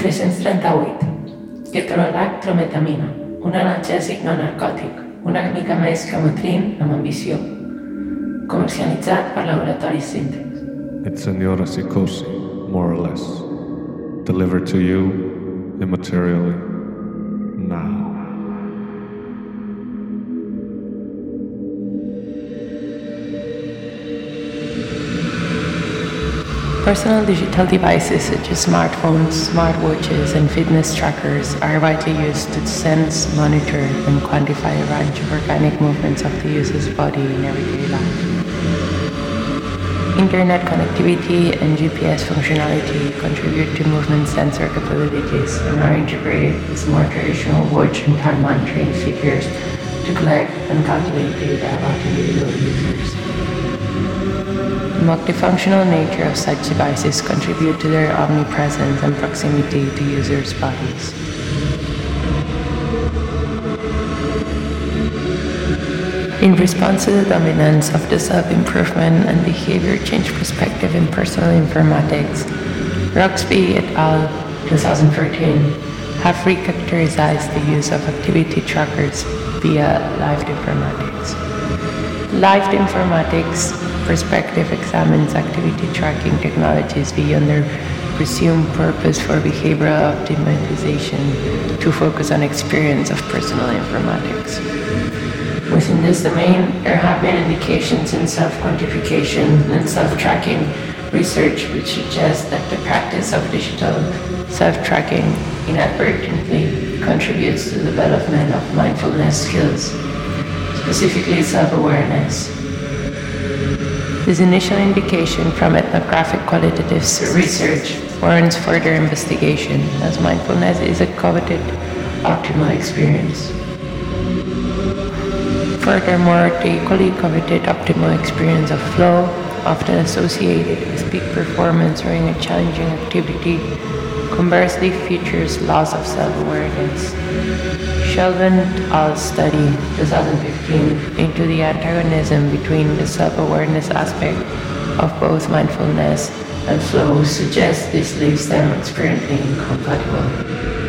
338. Ketorolactrometamina, un analgèsic no narcòtic, una mica més que Motrin amb ambició. Comercialitzat per Laboratori Syntex. It's Senora Psicosi, more or less. Delivered to you immaterially now. Personal digital devices such as smartphones, smartwatches, and fitness trackers are widely used to sense, monitor, and quantify a range of organic movements of the user's body in everyday life. Internet connectivity and GPS functionality contribute to movement sensor capabilities and are integrated with more traditional watch and time monitoring figures to collect and calculate data about individual users. The multifunctional nature of such devices contribute to their omnipresence and proximity to users' bodies. In response to the dominance of the self-improvement and behavior change perspective in personal informatics, Rooksby et al. 2013 have recharacterized the use of activity trackers via lived informatics. Lived informatics perspective examines activity tracking technologies beyond their presumed purpose for behavioral optimization to focus on experience of personal informatics. Within this domain, there have been indications in self-quantification and self-tracking research which suggests that the practice of digital self-tracking inadvertently contributes to the development of mindfulness skills, specifically self-awareness. This initial indication from ethnographic qualitative research warrants further investigation, as mindfulness is a coveted optimal experience. Furthermore, the equally coveted optimal experience of flow, often associated with peak performance during a challenging activity, conversely features loss of self-awareness. Sheldon et al. study 2015 into the antagonism between the self-awareness aspect of both mindfulness and flow suggests this leaves them experiencing incompatible.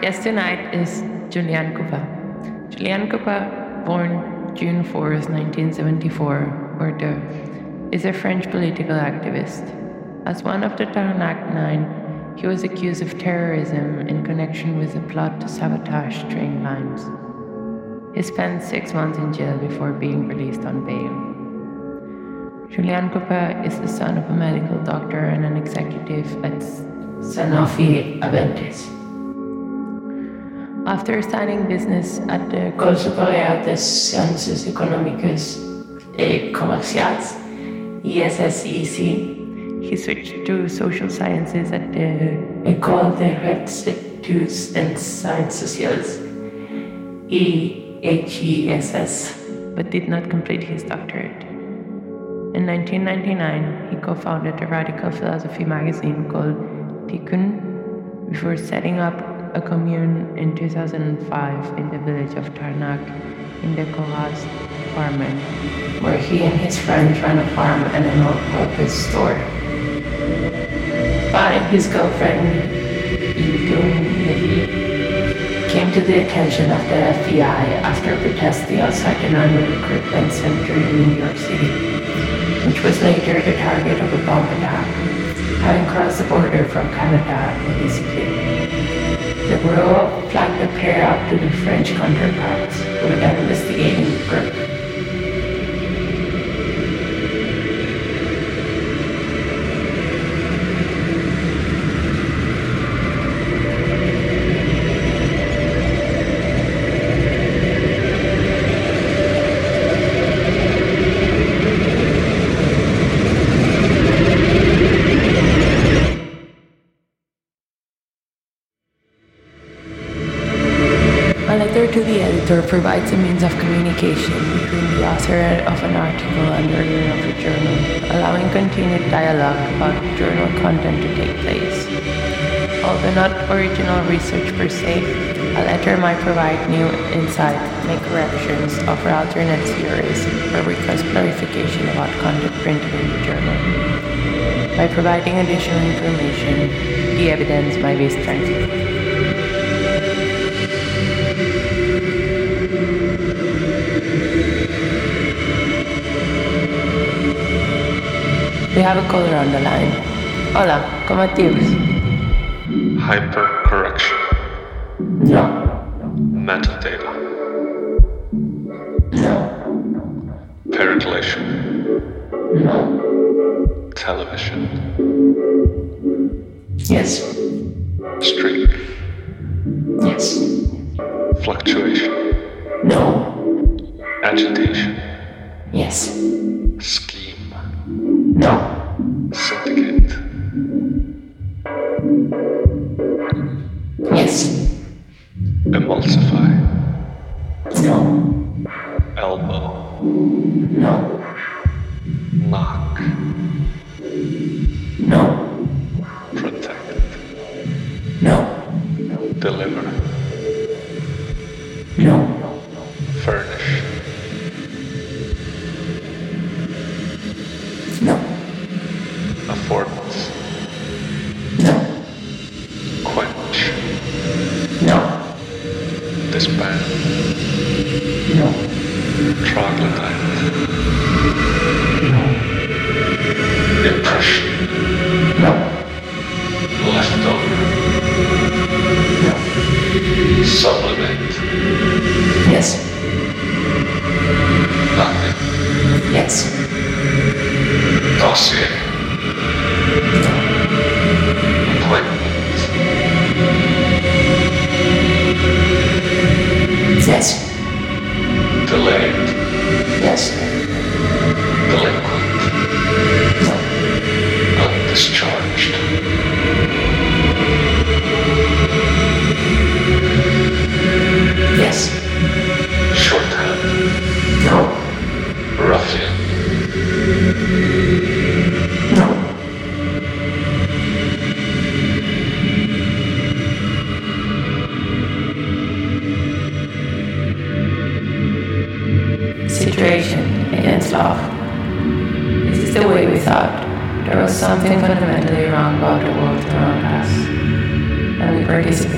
Guest tonight is Julian Coupat. Julian Coupat, born June 4th, 1974, Bordeaux, is a French political activist. As one of the Tarnac Nine, he was accused of terrorism in connection with a plot to sabotage train lines. He spent six months in jail before being released on bail. Julian Coupat is the son of a medical doctor and an executive at Sanofi Aventis. After studying business at the des sciences économiques et commerciales, ESSEC, he switched to social sciences at the École des Hautes Études en Sciences Sociales, EHESS, but did not complete his doctorate. In 1999, he co founded a radical philosophy magazine called Tiqqun before setting up a commune in 2005 in the village of Tarnac in the Corrèze department, where he and his friend ran a farm and an all-purpose store. By his girlfriend, came to the attention of the FBI after protesting outside the Nine recruitment center in New York City, which was later the target of a bomb attack, having crossed the border from Canada illicitly. The bureau flagged the pair up to the French counterparts who began investigating the group. Editor provides a means of communication between the author of an article and the reader of a journal, allowing continued dialogue about journal content to take place. Although not original research per se, a letter might provide new insight, make corrections, offer alternate theories, or request clarification about content printed in the journal. By providing additional information, the evidence might be strengthened. We have a caller on the line. Hola, ¿cómo estás? Hypercorrection. No. Metadata. No. Percolation. No. Television. Yes. Streak. Yes. Fluctuation. No. Agitation. Yes. Scheme. Syndicate. Yes. Emulsify. No. Elbow. No. Knock. No. Protect. No. Deliver. Disband. No. Troglodyte. Impression. No. Leftover. No. Sublimate. Yes. Nothing. Yes.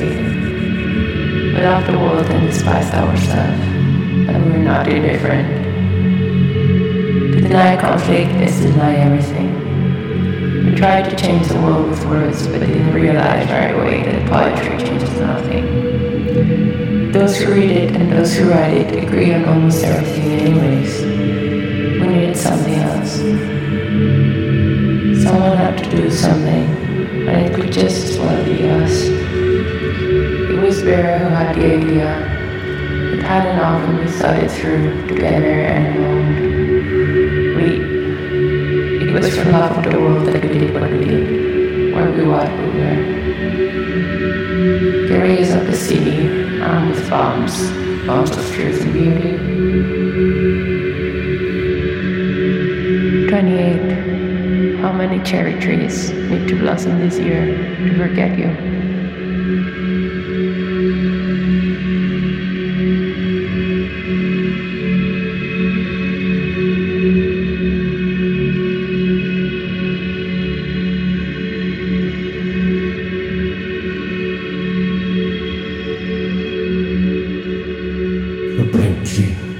We loved the world and despised ourselves, and we're not too different. To deny conflict is to deny everything. We tried to change the world with words, but didn't realize right away that poetry changes nothing. Those who read it and those who write it agree on almost everything anyways. We needed something else. Someone had to do something, and it could just as well be us. It was Vera who had the idea. It hadn't often we thought it through together and alone. We it was for love of the world that we did what we did, where we what we were. Carriers of the city, armed with bombs, bombs of truth and beauty. 28. How many cherry trees need to blossom this year to forget you? energia.